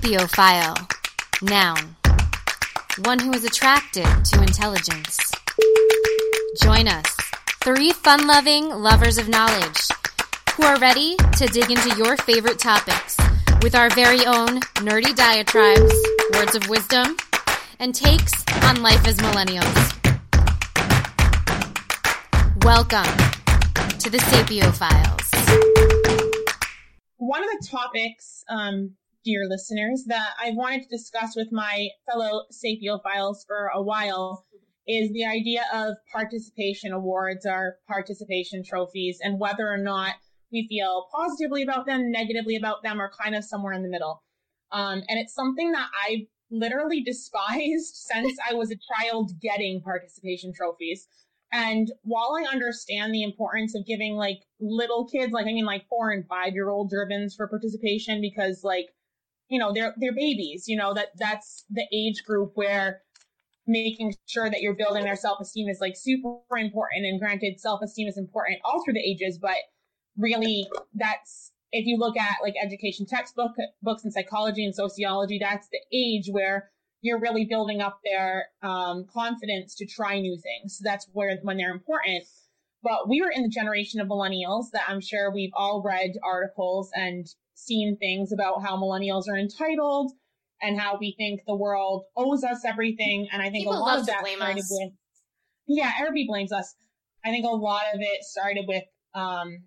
Sapiophile. Noun. One who is attracted to intelligence. Join us, three fun loving lovers of knowledge, who are ready to dig into your favorite topics with our very own nerdy diatribes, words of wisdom, and takes on life as millennials. Welcome to the Sapio Files. One of the topics, um, dear listeners, that I've wanted to discuss with my fellow Sapiophiles for a while is the idea of participation awards or participation trophies and whether or not we feel positively about them, negatively about them, or kind of somewhere in the middle. Um, and it's something that I literally despised since I was a child getting participation trophies. And while I understand the importance of giving like little kids, like I mean like four and five year old ribbons for participation because like, you know, they're they're babies, you know, that that's the age group where making sure that you're building their self-esteem is like super important and granted self-esteem is important all through the ages, but really that's if you look at like education textbook books in psychology and sociology, that's the age where you're really building up their um, confidence to try new things. So that's where when they're important. But we were in the generation of millennials that I'm sure we've all read articles and seen things about how millennials are entitled and how we think the world owes us everything. And I think People a lot of that blame started us. with, yeah, everybody blames us. I think a lot of it started with um,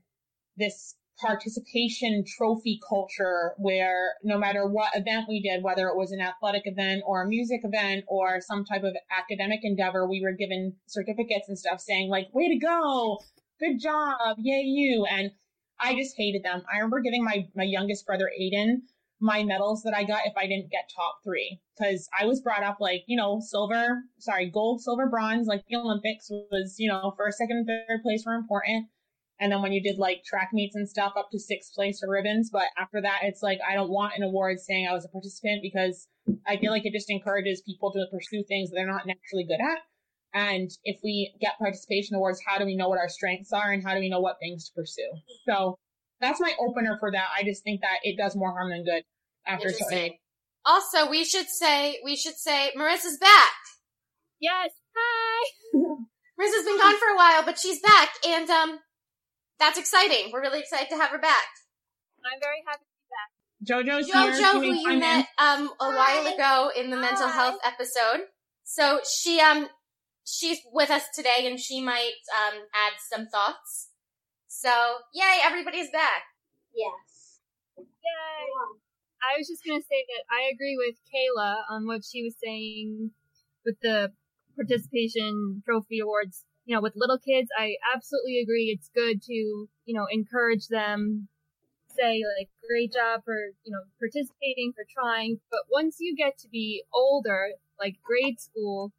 this participation trophy culture where no matter what event we did, whether it was an athletic event or a music event or some type of academic endeavor, we were given certificates and stuff saying like, way to go, good job, yay you. And I just hated them. I remember giving my, my youngest brother Aiden my medals that I got if I didn't get top three. Cause I was brought up like, you know, silver, sorry, gold, silver, bronze, like the Olympics was, you know, first, second, and third place were important. And then when you did like track meets and stuff up to sixth place for ribbons. But after that, it's like, I don't want an award saying I was a participant because I feel like it just encourages people to pursue things that they're not naturally good at. And if we get participation awards, how do we know what our strengths are and how do we know what things to pursue? So that's my opener for that. I just think that it does more harm than good after so Also, we should say we should say Marissa's back. Yes. Hi. Marissa's been gone for a while, but she's back, and um, that's exciting. We're really excited to have her back. I'm very happy to be back. JoJo's here. JoJo, who you finance. met um a while ago in the mental health episode. So she um she's with us today, and she might um add some thoughts. So yay, everybody's back. Yes. Yay. I was just going to say that I agree with Kayla on what she was saying with the participation trophy awards. You know, with little kids, I absolutely agree. It's good to, you know, encourage them, say like, great job for, you know, participating, for trying. But once you get to be older, like grade school,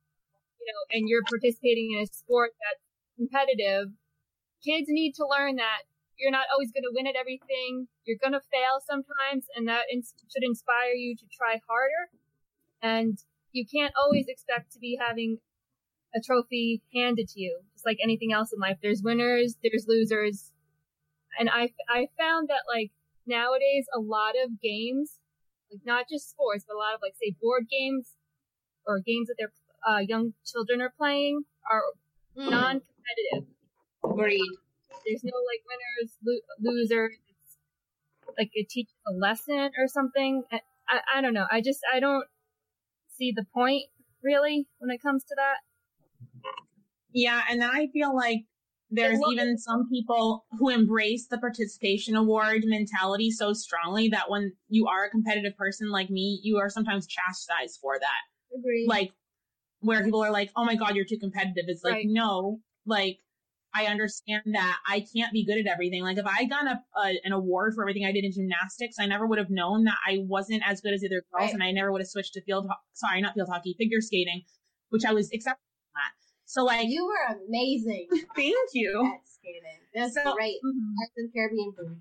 you know, and you're participating in a sport that's competitive, kids need to learn that you're not always going to win at everything. You're going to fail sometimes, and that should inspire you to try harder. And you can't always expect to be having a trophy handed to you, just like anything else in life. There's winners, there's losers. And I, I found that like nowadays, a lot of games, like not just sports, but a lot of like say board games or games that their uh, young children are playing are Hmm. non-competitive Agreed. there's no like winners, lo- losers. It's like it teaches a lesson or something. I, I, I don't know. I just, I don't see the point really when it comes to that. Yeah, and then I feel like there's even some people who embrace the participation award mentality so strongly that when you are a competitive person like me, you are sometimes chastised for that. Agreed. Like where people are like, "Oh my god, you're too competitive." It's like, Right. "No, like I understand that I can't be good at everything. Like if I got a, a an award for everything I did in gymnastics, I never would have known that I wasn't as good as the other girls, Right. and I never would have switched to field. ho- Sorry, not field hockey, figure skating, which I was exceptional at. So like, You were amazing thank you. at skating. That's So- great. Mhm. That's in Caribbean food.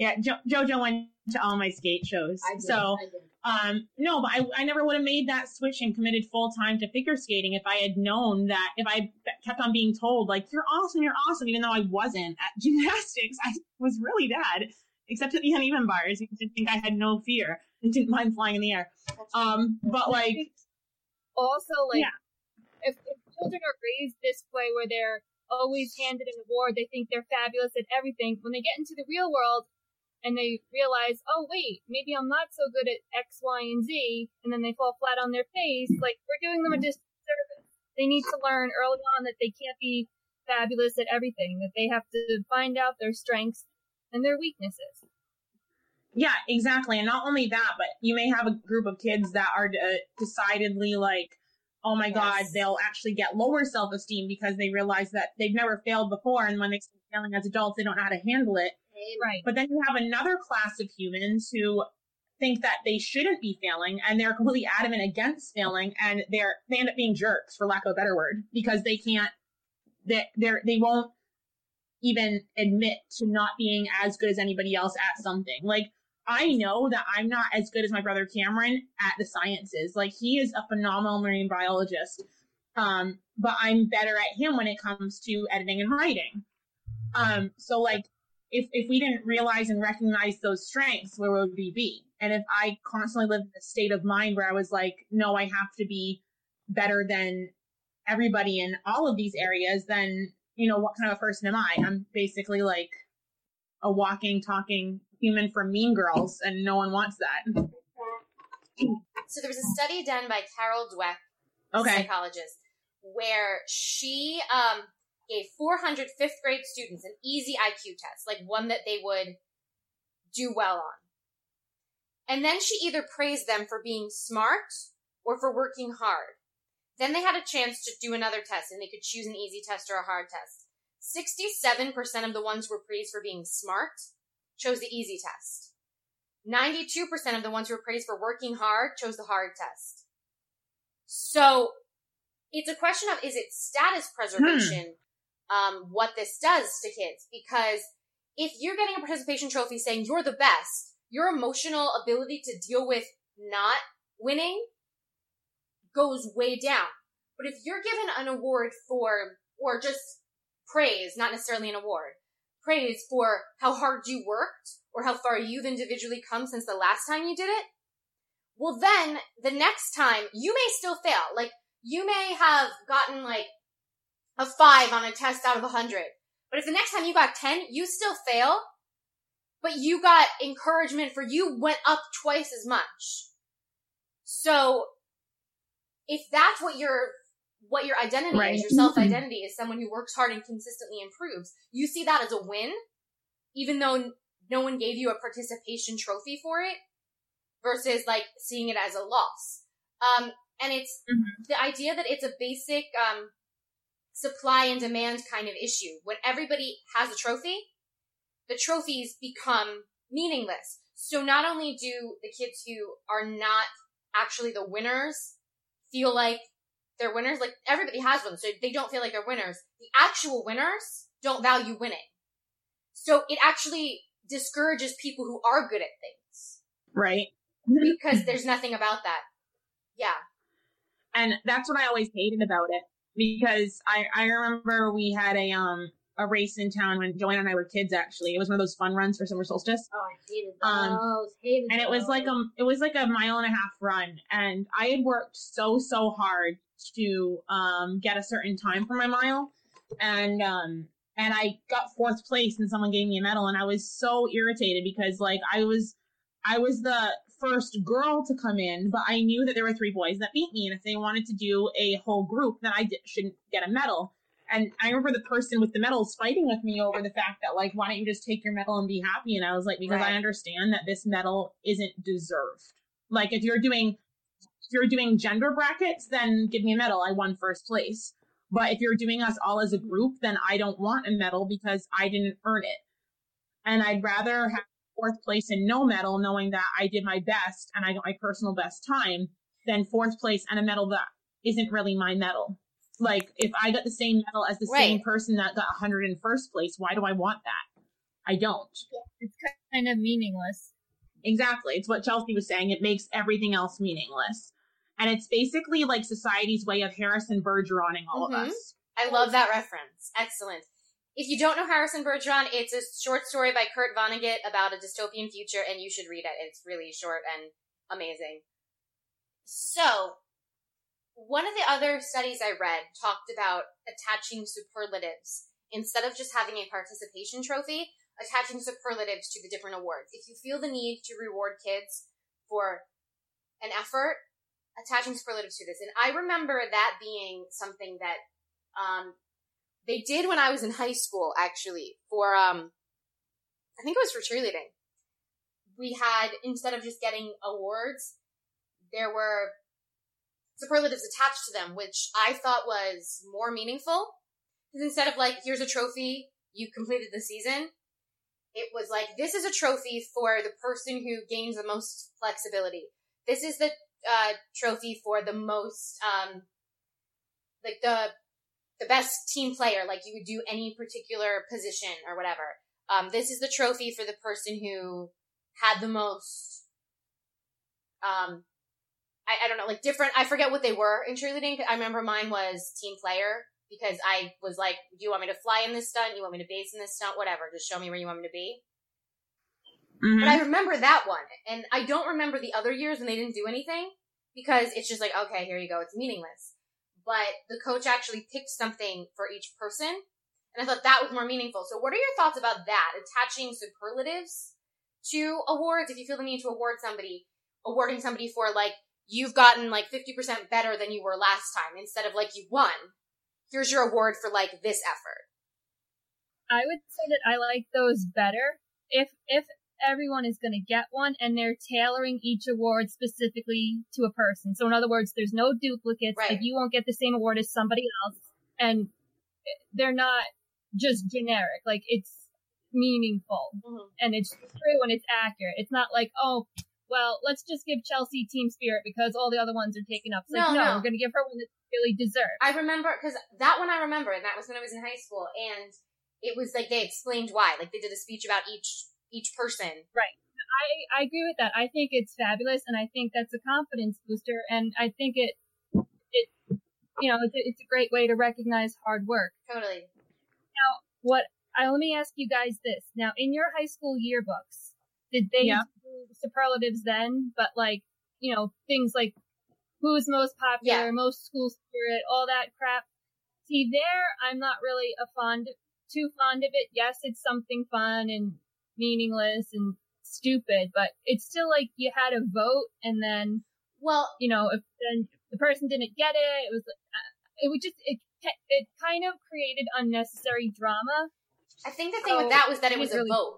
Yeah, jo- JoJo went to all my skate shows. I did. So, I did. um, no, but I, I never would have made that switch and committed full time to figure skating if I had known that, if I kept on being told, like, you're awesome, you're awesome, even though I wasn't at gymnastics. I was really bad, except at the uneven bars. You should think I had no fear. and didn't mind flying in the air. Um, but like, also like Yeah. if, if children are raised this way where they're always handed an award they think they're fabulous at everything when they get into the real world and they realize oh wait maybe i'm not so good at x y and z and then they fall flat on their face like we're doing them a disservice they need to learn early on that they can't be fabulous at everything that they have to find out their strengths and their weaknesses yeah, exactly. And not only that, but you may have a group of kids that are uh, decidedly like, oh my God, they'll actually get lower self esteem because they realize that they've never failed before. And when they start failing as adults, they don't know how to handle it. Right But then you have another class of humans who think that they shouldn't be failing and they're completely adamant against failing and they're they end up being jerks for lack of a better word because they can't they they're they won't even admit to not being as good as anybody else at something. Like I know that I'm not as good as my brother Cameron at the sciences. Like he is a phenomenal marine biologist. Um, but I'm better at him when it comes to editing and writing. Um, so like if if we didn't realize and recognize those strengths, where would we be? And if I constantly lived in a state of mind where I was like, no, I have to be better than everybody in all of these areas, then you know what kind of a person am I? I'm basically like a walking, talking human from Mean Girls, and no one wants that. So there was a study done by Carol Dweck, Okay. psychologist, where she um, gave 400 fifth grade students an easy IQ test, like one that they would do well on. And then she either praised them for being smart or for working hard. Then they had a chance to do another test and they could choose an easy test or a hard test. 67% of the ones who were praised for being smart chose the easy test. 92% of the ones who were praised for working hard chose the hard test. So it's a question of is it status preservation hmm. Um, what this does to kids? Because if you're getting a participation trophy saying you're the best, your emotional ability to deal with not winning goes way down. But if you're given an award for, or just praise, not necessarily an award, praise for how hard you worked or how far you've individually come since the last time you did it, well then the next time you may still fail. Like you may have gotten like a five on a test out of a hundred. But if the next time you got 10, you still fail, but you got encouragement for you went up twice as much. So if that's what your what your identity Right. is, your self identity is someone who works hard and consistently improves. You see that as a win, even though no one gave you a participation trophy for it, versus like seeing it as a loss. Um, and it's Mhm. the idea that it's a basic um, supply and demand kind of issue. When everybody has a trophy, the trophies become meaningless. So not only do the kids who are not actually the winners feel like they're winners, like everybody has one, so they don't feel like they're winners. The actual winners don't value winning. So it actually discourages people who are good at things Right. because there's nothing about that. Yeah. and that's what I always hated about it because I I remember we had a um a race in town when Joanna and I were kids. Actually, it was one of those fun runs for summer solstice, Oh, I hated Um, those. hated and it was those. like a it was like a mile and a half run, and I had worked so so hard to um get a certain time for my mile, and um and I got fourth place, and someone gave me a medal, and I was so irritated because like I was I was the first girl to come in, but I knew that there were three boys that beat me, and if they wanted to do a whole group, then I di- shouldn't get a medal. And I remember the person with the medals fighting with me over the fact that like, why don't you just take your medal and be happy? And I was like, because I understand that this medal isn't deserved. Like, if you're doing if you're doing gender brackets, then give me a medal. I won first place. But if you're doing us all as a group, then I don't want a medal because I didn't earn it. And I'd rather have fourth place and no medal, knowing that I did my best and I got my personal best time, than fourth place and a medal that isn't really my medal. Like, if I got the same medal as the same person that got 100 in first place, why do I want that? I don't. It's kind of meaningless. Exactly. It's what Chelsea was saying. It makes everything else meaningless. And it's basically like society's way of Harrison Bergeroning all Mhm. of us. I love that reference. Excellent. If you don't know Harrison Bergeron, it's a short story by Kurt Vonnegut about a dystopian future, and you should read it. It's really short and amazing. So, one of the other studies I read talked about attaching superlatives instead of just having a participation trophy, attaching superlatives to the different awards. If you feel the need to reward kids for an effort, attaching superlatives to this. And I remember that being something that um, they did when I was in high school, actually, for, um, I think it was for cheerleading. We had, instead of just getting awards, there were superlatives attached to them, which I thought was more meaningful. Because instead of like, here's a trophy, you completed the season, it was like, this is a trophy for the person who gains the most flexibility. This is the uh, trophy for the most, um, like the the best team player, like you would do any particular position or whatever. Um, this is the trophy for the person who had the most, um, I, I don't know, like different, I forget what they were in cheerleading. I remember mine was team player because I was like, do you want me to fly in this stunt? You want me to base in this stunt? Whatever. Just show me where you want me to be. Mhm. But I remember that one, and I don't remember the other years when they didn't do anything because it's just like, okay, here you go, it's meaningless. But the coach actually picked something for each person, and I thought that was more meaningful. So, what are your thoughts about that? Attaching superlatives to awards, if you feel the need to award somebody, awarding somebody for like you've gotten like fifty percent better than you were last time, instead of like you won. Here's your award for like this effort. I would say that I like those better if if everyone is going to get one and they're tailoring each award specifically to a person. So in other words, there's no duplicates. Right. Like you won't get the same award as somebody else and they're not just generic. Like it's meaningful Mhm. and it's true and it's accurate. It's not like, oh, well, let's just give Chelsea team spirit because all the other ones are taken up. It's like, No, no, no. we're going to give her one that really deserves. I remember because that one I remember, and that was when I was in high school, and it was like they explained why. Like they did a speech about each each person. Right. I, I agree with that. I think it's fabulous, and I think that's a confidence booster, and I think it it you know it's a, it's a great way to recognize hard work. Totally. Now, what I let me ask you guys this now: in your high school yearbooks, did they Yeah. do superlatives then? But like you know things like who's most popular, Yeah. most school spirit, all that crap. See, there I'm not really a fond too fond of it. Yes, it's something fun and meaningless and stupid, but it's still like you had a vote, and then Well, you know if then the person didn't get it, it was uh, it would just it it kind of created unnecessary drama. I think the thing So, with that was that it was a really- vote.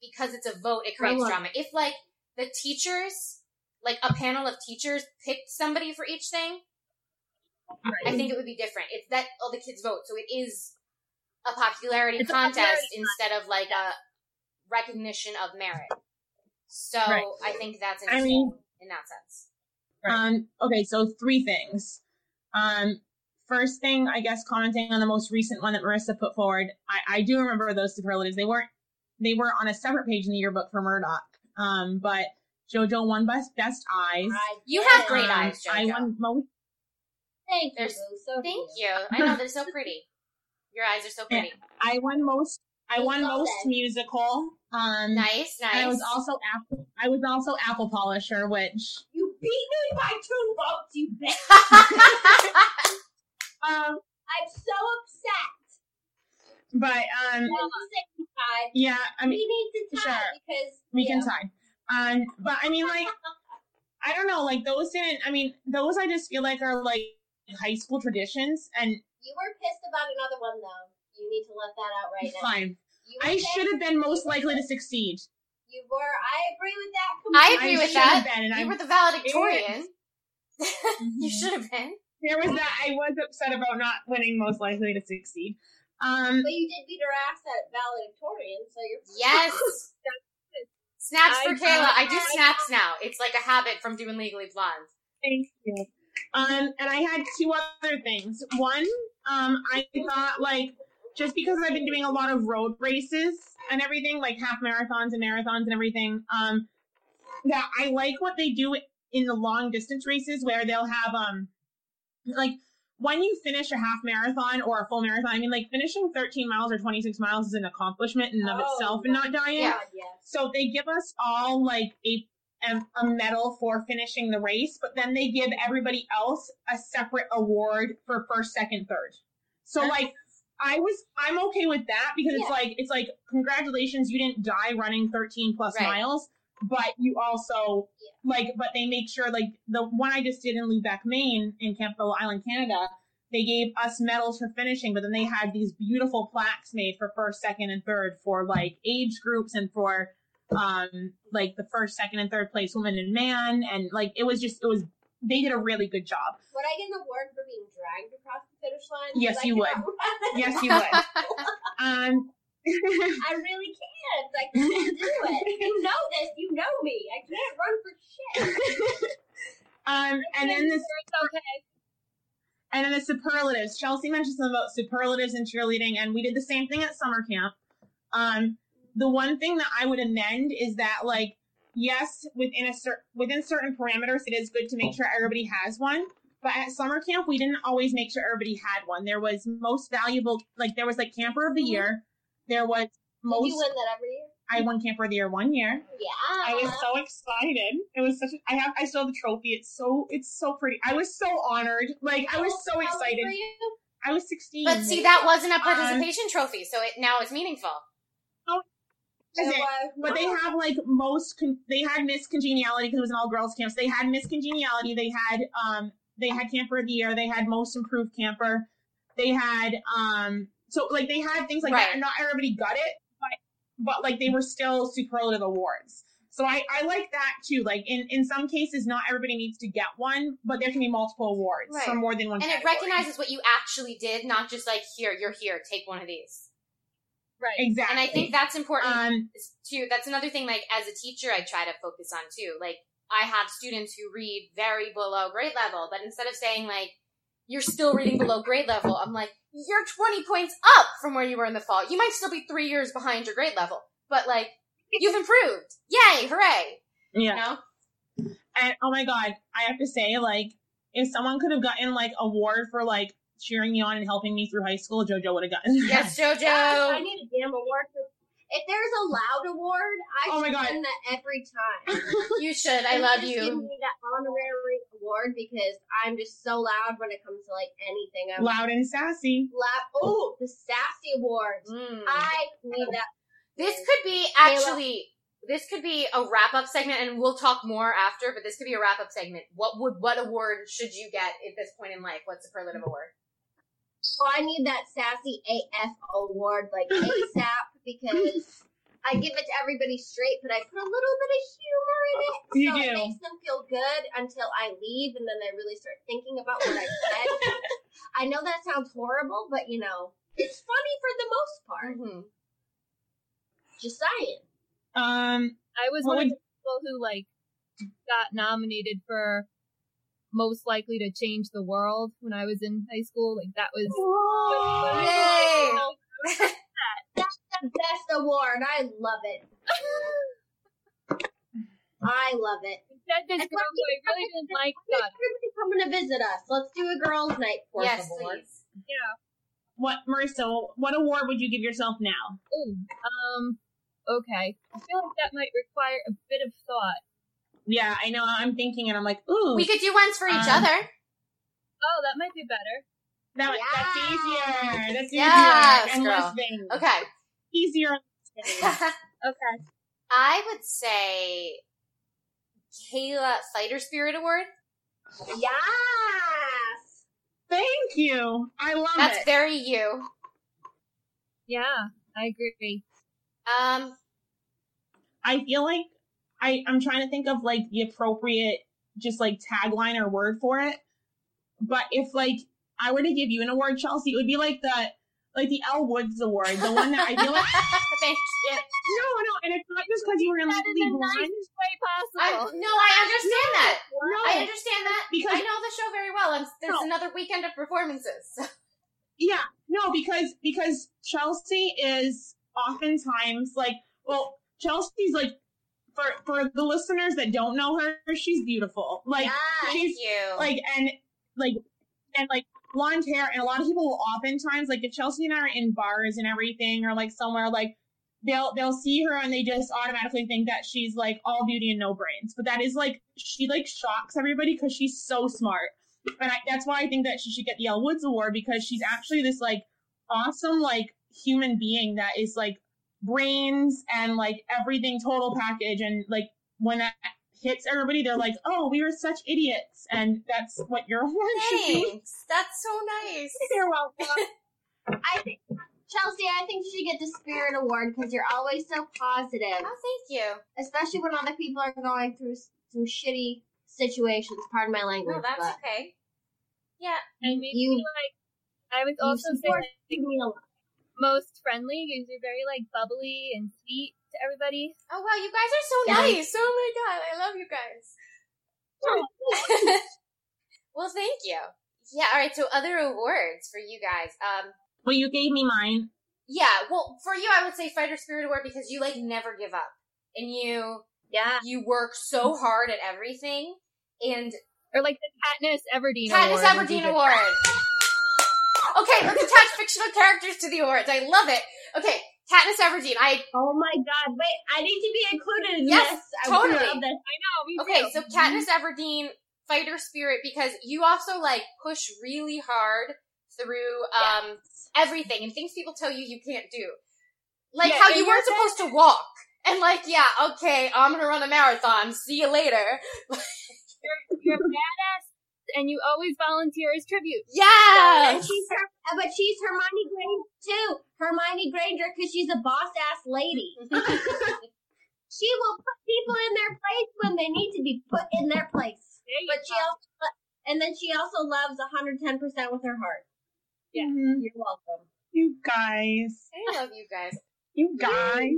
Because it's a vote, it creates Right. drama. If like the teachers, like a panel of teachers, picked somebody for each thing, Right. I think it would be different. It's that all the kids vote, so it is a popularity It's a contest popularity instead of like a recognition of merit. So Right. I think that's I mean- in that sense. Um, okay, so three things. Um, first thing, I guess, commenting on the most recent one that Marissa put forward. I, I do remember those superlatives. They weren't, they were on a separate page in the yearbook for Murdoch. Um, but JoJo won best best eyes. I You have great Um, eyes, I won most. Thank you. So Thank you. I know they're so pretty. Your eyes are so pretty. I won most. I won most that. musical. Um, Nice, nice. I was also apple. I was also apple polisher, which You beat me by two votes, you bitch. um, I'm so upset. but um, yeah. I mean, we need to tie sure. because we yeah. can tie. Um, but I mean, like, I don't know, like those didn't. I mean, those I just feel like are like high school traditions, and You were pissed about another one though. You need to let that out right now. fine. I should have been most likely to succeed. You were. I agree with that. I agree with should that. Been, and you I, were the valedictorian. you Mhm. should have been. There was that. I was upset about not winning most likely to succeed. Um, But you did beat her ass at valedictorian, so you're. Yes. Snaps for I- Kayla. I do I- snaps now. It's like a habit from doing Legally Blonde. Thank you. Um, and I had two other things. One, um, I thought like just because I've been doing a lot of road races and everything, like half marathons and marathons and everything, um, that I like what they do in the long distance races where they'll have um, like when you finish a half marathon or a full marathon. I mean, like finishing 13 miles or 26 miles is an accomplishment in and of Oh, itself and not dying. Yeah. Yes. So they give us all like a a, a medal for finishing the race, but then they give everybody else a separate award for first, second, third. So like I was I'm okay with that because it's like it's like congratulations you didn't die running 13 plus Right. miles, but you also like but they make sure like the one I just did in Lubec, Maine in Campobello Island, Canada, they gave us medals for finishing, but then they had these beautiful plaques made for first, second, and third for like age groups and for um like the first, second, and third place woman and man and like it was just it was they did a really good job. Would I get an award for being dragged across finish line? Yes, 'Cause I you would. run. Yes, you would. Um I really can't. I can't do it. You know this. You know me. I can't run for shit. um and then this It's okay. And then the superlatives. Chelsea mentioned something about superlatives and cheerleading, and we did the same thing at summer camp. Um, the one thing that I would amend is that, like, yes, within a cer- within certain parameters, it is good to make sure everybody has one. But at summer camp, we didn't always make sure everybody had one. There was most valuable, like there was like camper of the year. There was Did most. you win that every year? I won camper of the year one year. Yeah. I was so excited. It was such. A, I have. I still have the trophy. It's so. It's so pretty. I was so honored. Like I was so excited. I was sixteen. But see, that wasn't a participation trophy, so it now it's meaningful. It it? was But they have like most. Con- they had Miss Congeniality because it was an all girls camp. So they had Miss Congeniality. They had um. They had Camper of the Year. They had Most Improved Camper. They had um. So like they had things like that, and not everybody got it, but but like they were still superlative awards. So I I like that too. Like in in some cases, not everybody needs to get one, but there can be multiple awards Right. for more than one. And it recognizes what you actually did, not just like, here, you're here, take one of these. Right. exactly. And I think that's important um too. That's another thing, like, as a teacher, I try to focus on too. Like, I have students who read very below grade level, but instead of saying, like, you're still reading below grade level, I'm like, you're 20 points up from where you were in the fall. You might still be three years behind your grade level, but like, you've improved. Yay, hooray. yeah. You know? And oh my god, I have to say, like, if someone could have gotten like award for like cheering me on and helping me through high school, JoJo would have gotten. Yes, JoJo. I need a damn award for. If there's a loud award, I Oh my should win that every time. You should. I love you. Give you. me that honorary award because I'm just so loud when it comes to like anything. I'm Loud and sassy. loud. Oh, the sassy award. Mm. I need that. This could be actually this could be a wrap up segment and we'll talk more after, but this could be a wrap up segment. What would what award should you get at this point in life? What's What superlative award? Oh, I need that sassy AF award like ASAP because I give it to everybody straight, but I put a little bit of humor in it. You so do. it makes them feel good until I leave and then they really start thinking about what I said. I know that sounds horrible, but you know, it's funny for the most part. Mm-hmm. Just saying. Um, I was What one of the people who like got nominated for most likely to change the world when I was in high school. Like that was Yay! That's the best award. I love it. I love it. Said this girl who I really didn't like got it. Everybody coming to visit us. Let's do a girls' night for Yes, favor. please. what Marissa? What award would you give yourself now? Ooh, um, okay. I feel like that might require a bit of thought. Yeah, I know. I'm thinking, and I'm like, ooh, We could do ones for each Um, other. Oh, that might be better. that, that's Yeah. easier. That's easier. Yes, and girl. less things. Okay. Easier. and less things. Okay. I would say Kayla Fighter Spirit Award. Yes. Thank you. I love That's it. very you. Yeah, I agree. Um, I feel like I, I'm trying to think of like the appropriate just like tagline or word for it. But if like I were to give you an award, Chelsea, it would be like the like the Elle Woods Award, the one that I feel like thank you. no, no, and it's not just because you were in That like the the nicest way I, possible. no, I understand that. No, I understand that. Because- I know the show very well. And there's No. another weekend of performances. Yeah, no, because because Chelsea is oftentimes like, well, Chelsea's like for for the listeners that don't know her, she's beautiful. Like. Thank she's you. like and like and like blonde hair, and a lot of people will oftentimes like if Chelsea and I are in bars and everything, or like somewhere like they'll they'll see her and they just automatically think that she's like all beauty and no brains. But that is like she like shocks everybody because she's so smart, and I, that's why I think that she should get the Elle Woods Award because she's actually this like awesome like human being that is like brains and like everything total package and like when that hits everybody they're like oh we were such idiots and that's what your award should be Thanks. That's so nice. you're welcome I think Chelsea, I think you should get the Spirit Award because you're always so positive, Oh, thank you. especially when other people are going through s- some shitty situations. Pardon my language, No, that's but okay. Yeah. And maybe You- like I was also say support like, me a lot. Most friendly because you're very like bubbly and sweet to everybody. Oh wow, you guys are so Yeah. nice. Oh my god, I love you guys. well, thank you. Yeah. All right. So other awards for you guys. Um. well you gave me mine Yeah. Well, for you, I would say Fighter Spirit Award because you like never give up and you Yeah. you work so hard at everything. And Or like the Katniss Everdeen Katniss Award. would Everdeen. Award. Okay, let's attach fictional characters to the awards. I love it. Okay, Katniss Everdeen. I Oh my God! Wait, I need to be included in this. Yes, this. I totally. love this. I know, Okay, too. so Katniss Everdeen, fighter spirit, because you also like push really hard through um everything and things people tell you you can't do, like Yeah, how you weren't supposed to walk, and like yeah, okay, I'm gonna run a marathon. See you later. You're, you're badass and you always volunteer as tribute. Yeah. And she's her, uh, but she's Hermione Granger too. Hermione Granger because she's a boss ass lady. She will put people in their place when they need to be put in their place. There you But she go. also, and then she also loves 110% with her heart. Yeah. Mhm. You're welcome. you guys I love you guys. you guys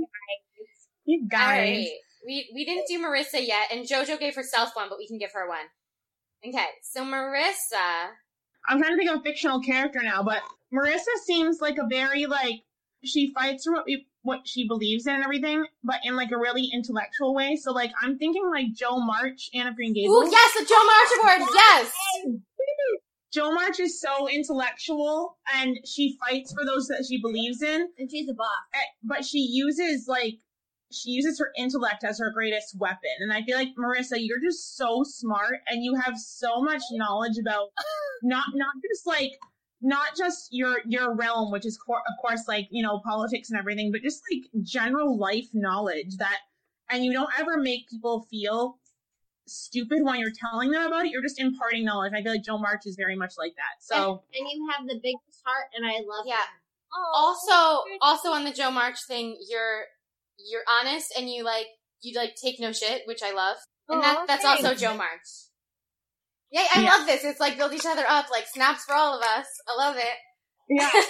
you All guys right, we we didn't do Marissa yet, and JoJo gave herself one, but we can give her one. Okay, so Marissa. I'm trying to think of a fictional character now, but Marissa seems like a very like she fights for what we, what she believes in and everything, but in like a really intellectual way. So like I'm thinking like Jo March, Anne of Green Gables. Ooh, yes, the Jo March Award. Yes. Jo March is so intellectual and she fights for those that she believes in, And she's a boss. eh, but she uses like she uses her intellect as her greatest weapon. And I feel like Marissa, you're just so smart and you have so much knowledge about not not just like not just your your realm, which is cor- of course like you know politics and everything, but just like general life knowledge that, and you don't ever make people feel stupid when you're telling them about it. You're just imparting knowledge. I feel like Jo March is very much like that. So And you have the biggest heart, and I love Yeah. that. Also, also on the Jo March thing, you're you're honest and you like you like take no shit, which I love, and that that's also. Jo March. Yeah, I Yeah. love this. It's like build each other up, like snaps for all of us. I love it. yeah.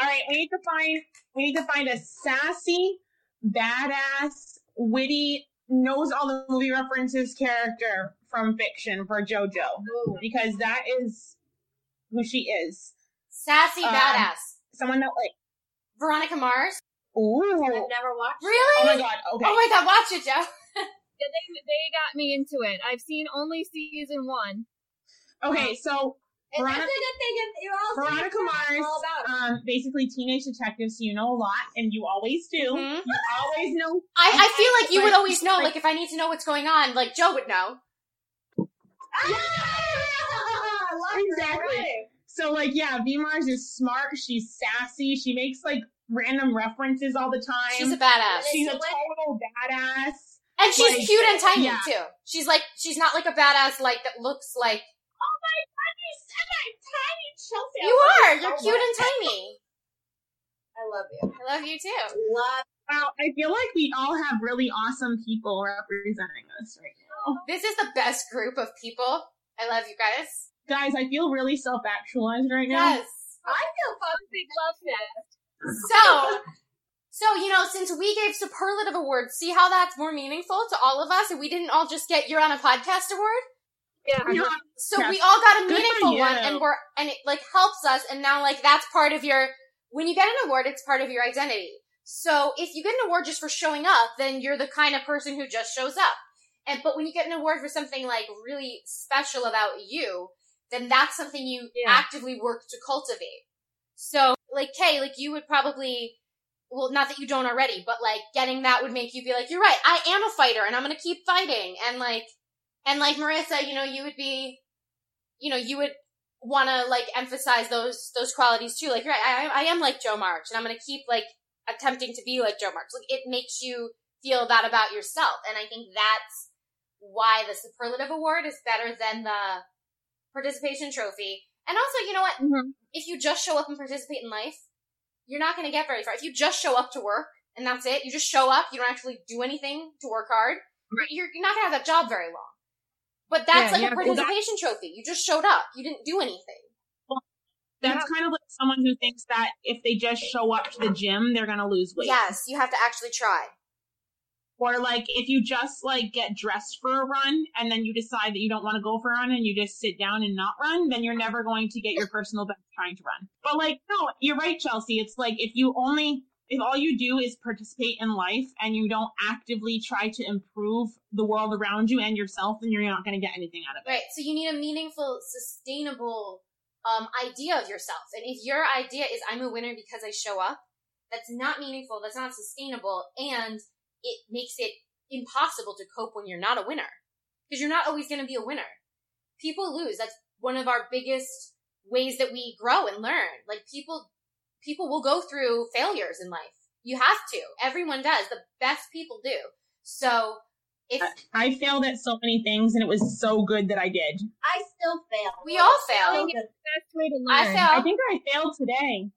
All right, we need to find we need to find a sassy, badass, witty, knows all the movie references character from fiction for JoJo because that is who she is. Sassy Um, badass. Someone that like, Veronica Mars. Ooh, I've never watched. Really? oh my god, okay, Oh my god, watch it, Joe. Yeah, they, they got me into it. I've seen only season one. okay. So And that's Veronica- a good thing. If you're also Veronica Mars, all about um, basically teenage detective, so you know a lot, and you always do. Mhm. You always know. I, I feel like you would always know, like- like if I need to know what's going on, like Joe would know. Ah, I love her Exactly. already. So like, yeah, V Mars is smart. She's sassy. She makes like random references all the time. She's a badass. She's a total badass. And she's like, cute and tiny yeah. too. She's like she's not like a badass like that looks like Oh my god, you said I'm tiny, Chelsea. You are. You're cute much. and tiny. I love you. I love you too. Love. Wow, I feel like we all have really awesome people representing us right now. This is the best group of people. I love you guys. Guys, I feel really self-actualized right now. Yes. I feel fun. Big love fest. So, so you know, since we gave superlative awards, see how that's more meaningful to all of us, and we didn't all just get you're on a podcast award. Yeah. Yeah. So Yes. we all got a Good meaningful one, and we're and it like helps us. And now, like that's part of your when you get an award, it's part of your identity. So if you get an award just for showing up, then you're the kind of person who just shows up. And but when you get an award for something like really special about you, then that's something you Yeah. actively work to cultivate. So like Kay, like you would probably well, not that you don't already, but like getting that would make you be like, you're right, I am a fighter and I'm gonna keep fighting. And like, and like Marissa, you know, you would be, you know, you would want to like emphasize those, those qualities too. Like, right, I, I am like Jo March and I'm gonna keep like attempting to be like Jo March. Like, it makes you feel that about yourself. And I think that's why the superlative award is better than the participation trophy. And also, you know what? Mm-hmm. If you just show up and participate in life, you're not going to get very far. If you just show up to work and that's it, you just show up, you don't actually do anything to work hard, you're, you're not going to have that job very long. But that's Yeah, like a participation trophy. You just showed up. You didn't do anything. That's kind of like someone who thinks that if they just show up to the gym, they're gonna lose weight. Yes, you have to actually try. Or like if you just like get dressed for a run and then you decide that you don't want to go for a run and you just sit down and not run, then you're never going to get your personal best trying to run. But like, no, you're right, Chelsea. It's like if you only if all you do is participate in life and you don't actively try to improve the world around you and yourself, then you're not going to get anything out of it. Right. So you need a meaningful, sustainable um, idea of yourself. And if your idea is I'm a winner because I show up, that's not meaningful. That's not sustainable, and it makes it impossible to cope when you're not a winner because you're not always going to be a winner. People lose. That's one of our biggest ways that we grow and learn. Like people, people will go through failures in life. You have to. Everyone does. The best people do. So if I failed at so many things and it was so good that I did. I still fail. We all fail. so good. Best way to learn. I I think I failed today.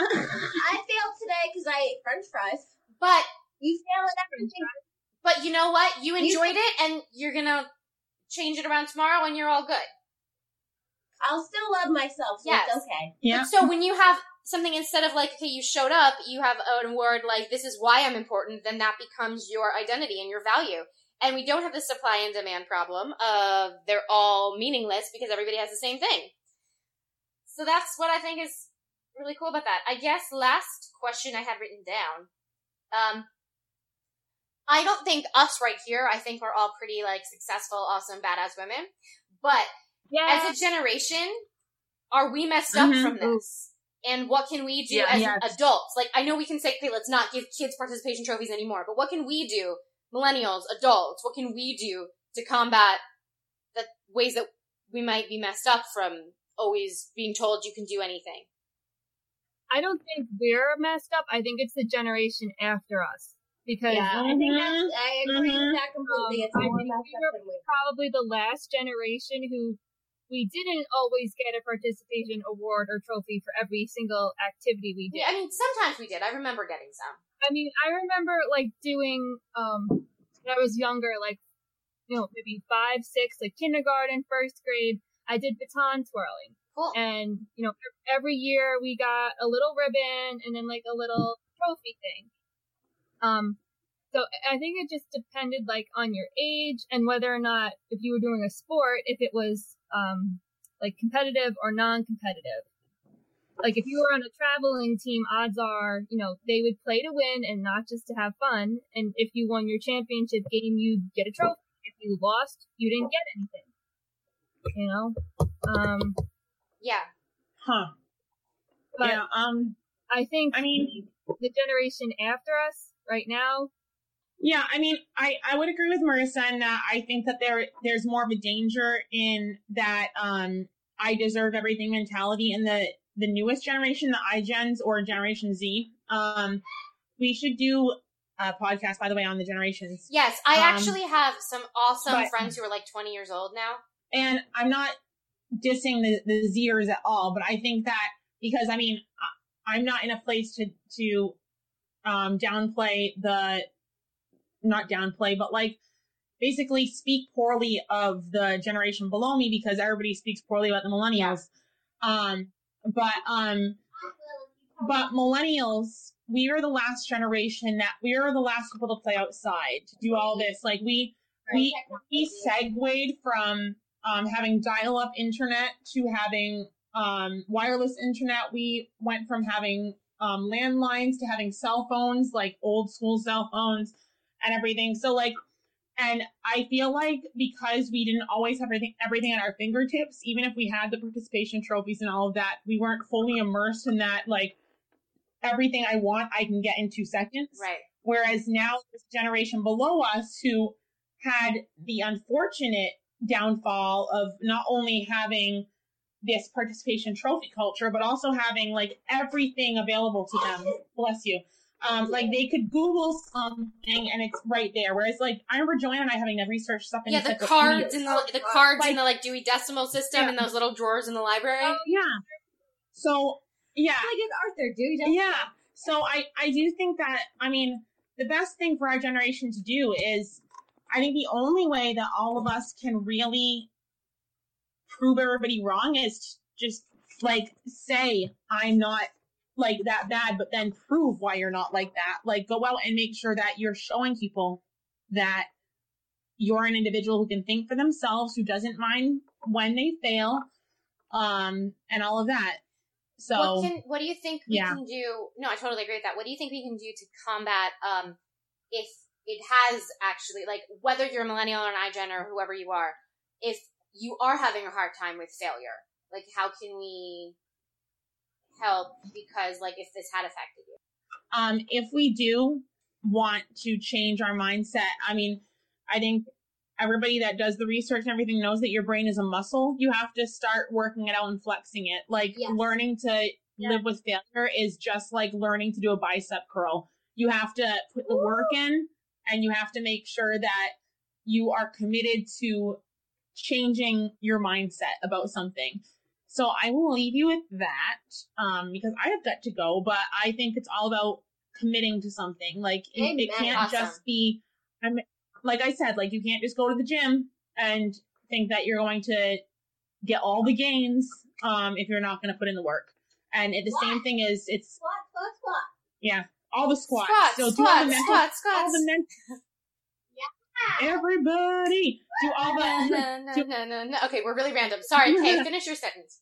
I failed today because I ate French fries. but You fail at everything. But you know what? You You- enjoyed it and you're gonna change it around tomorrow and you're all good. I'll still love myself, so Yes. it's okay. Yeah. But so when you have something instead of like, okay, you showed up, you have an award like, this is why I'm important, then that becomes your identity and your value. And we don't have the supply and demand problem of they're all meaningless because everybody has the same thing. So that's what I think is really cool about that. I guess last question I had written down. Um, I don't think us right here, I think we're all pretty like successful, awesome, badass women. But yeah. as a generation, are we messed up Mhm. from this? And what can we do Yeah, as yes. adults? Like, I know we can say, okay, let's not give kids participation trophies anymore, but what can we do, millennials, adults, what can we do to combat the ways that we might be messed up from always being told you can do anything? I don't think we're messed up. I think it's the generation after us. Because Yeah, I think that's, Mhm. I agree Mhm. with that completely. Um, it's I more think messed we up were we. probably the last generation who we didn't always get a participation award or trophy for every single activity we did. Yeah, I mean, sometimes we did. I remember getting some. I mean, I remember like doing um when I was younger, like you know, maybe five, six, like kindergarten, first grade. I did baton twirling, Cool. and you know, every year we got a little ribbon and then like a little trophy thing. Um, so I think it just depended like on your age and whether or not if you were doing a sport, if it was um like competitive or non-competitive like if you were on a traveling team, odds are, you know, they would play to win and not just to have fun. And if you won your championship game, you'd get a trophy. If you lost, you didn't get anything. You know? Um, Yeah. Huh. but yeah. Um. I think I mean, the generation after us right now, Yeah, I mean, I, I would agree with Marissa in that I think that there there's more of a danger in that um I deserve everything mentality in the the newest generation, the iGens or Generation Z. Um, we should do a podcast, by the way, on the generations. Yes, I Um, actually have some awesome but- friends who are like 20 years old now. And I'm not dissing the the Zers at all, but I think that because I mean I, I'm not in a place to to um downplay the not downplay, but like basically speak poorly of the generation below me because everybody speaks poorly about the millennials. Um, but um, but millennials, we are the last generation that we are the last people to play outside to do all this. Like we we we segued from um, having dial-up internet to having um, wireless internet. We went from having um, landlines to having cell phones, like old school cell phones and everything. So like, and I feel like because we didn't always have everything everything at our fingertips, even if we had the participation trophies and all of that, we weren't fully immersed in that like everything I want, I can get in two seconds. Right. Whereas now this generation below us who had the unfortunate downfall of not only having this participation trophy culture, but also having like everything available to them. Bless you. Um, like they could Google something and it's right there. Whereas like I remember Joanna and I having to research stuff in Yeah, the cards in the the cards Like- in the like Dewey Decimal System Yeah. in those little drawers in the library. Oh, yeah. So yeah, Like it's Arthur, dude. yeah. So I I do think that I mean the best thing for our generation to do is I think the only way that all of us can really prove everybody wrong is to just like say I'm not like that bad, but then prove why you're not like that. Like go out and make sure that you're showing people that you're an individual who can think for themselves, who doesn't mind when they fail, um, and all of that. So what can what do you think we yeah. can do? No, I totally agree with that. What do you think we can do to combat um if it has actually like whether you're a millennial or an iGen or whoever you are, if you are having a hard time with failure, like how can we help because like if this had affected you? um, if we do want to change our mindset, I mean, I think everybody that does the research and everything knows that your brain is a muscle. You have to start working it out and flexing it. Like Yes. learning to live with failure is just like learning to do a bicep curl. You have to put the work in and you have to make sure that you are committed to changing your mindset about something. So I will leave you with that um, because I have got to go, but I think it's all about committing to something. Like it, it can't Awesome. just be. I'm like I said, like you can't just go to the gym and think that you're going to get all the gains um, if you're not going to put in the work. And it, the same thing is it's Squat, squat, squat. yeah all the squats. Squats, so do all squats, the mental, squats, all the mental. Everybody do all No, the no, no, no, no, no. Okay, we're really random. Sorry, Kay, finish your sentence.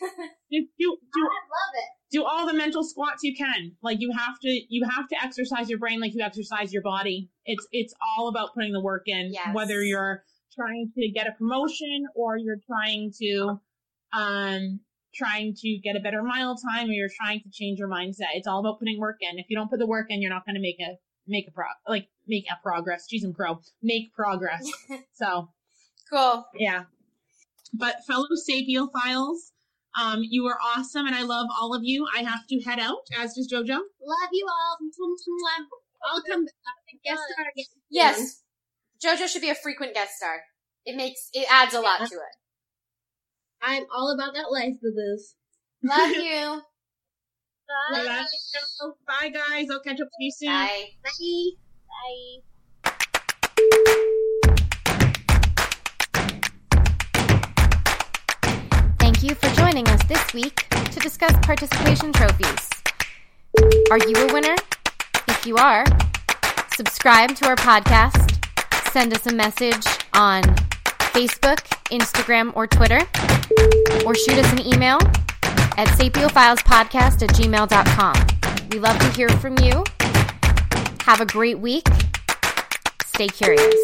do, do, do I love it. do all the mental squats you can. Like you have to you have to exercise your brain like you exercise your body. It's it's all about putting the work in. Yes. Whether you're trying to get a promotion or you're trying to um trying to get a better mile time or you're trying to change your mindset. It's all about putting work in. If you don't put the work in, you're not going to make a make a pro like make a progress. Jeez and pro. Make progress. so, Cool. yeah. But fellow Sapiophiles, um, you are awesome, and I love all of you. I have to head out, as does JoJo. Love you all. I'll come back. Guest star again. Yes. JoJo should be a frequent guest star. It makes it adds a lot to it. I'm all about that life, boo boos. Love you. I love. Bye, guys. I'll catch up with you soon. Bye. Bye. Bye. Thank you for joining us this week to discuss participation trophies. Are you a winner? If you are, subscribe to our podcast, send us a message on Facebook, Instagram, or Twitter, or shoot us an email at sapiophilespodcast at gmail.com. We love to hear from you. Have a great week. Stay curious.